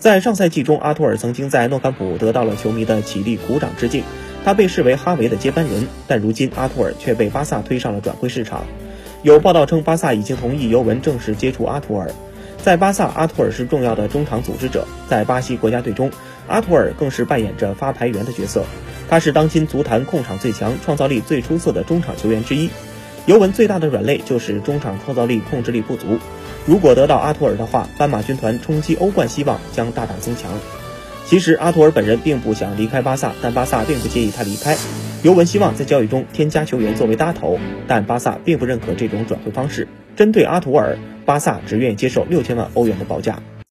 在上赛季中，阿图尔曾经在诺坎普得到了球迷的起立鼓掌致敬，他被视为哈维的接班人。但如今，阿图尔却被巴萨推上了转会市场。有报道称，巴萨已经同意尤文正式接触阿图尔。在巴萨，阿图尔是重要的中场组织者，在巴西国家队中，阿图尔更是扮演着发牌员的角色。他是当今足坛控场最强、创造力最出色的中场球员之一。尤文最大的软肋就是中场创造力控制力不足。如果得到阿图尔的话，斑马军团冲击欧冠希望将大大增强。其实阿图尔本人并不想离开巴萨，但巴萨并不介意他离开。尤文希望在交易中添加球员作为搭头，但巴萨并不认可这种转会方式。针对阿图尔，巴萨只愿意接受六千万欧元的报价。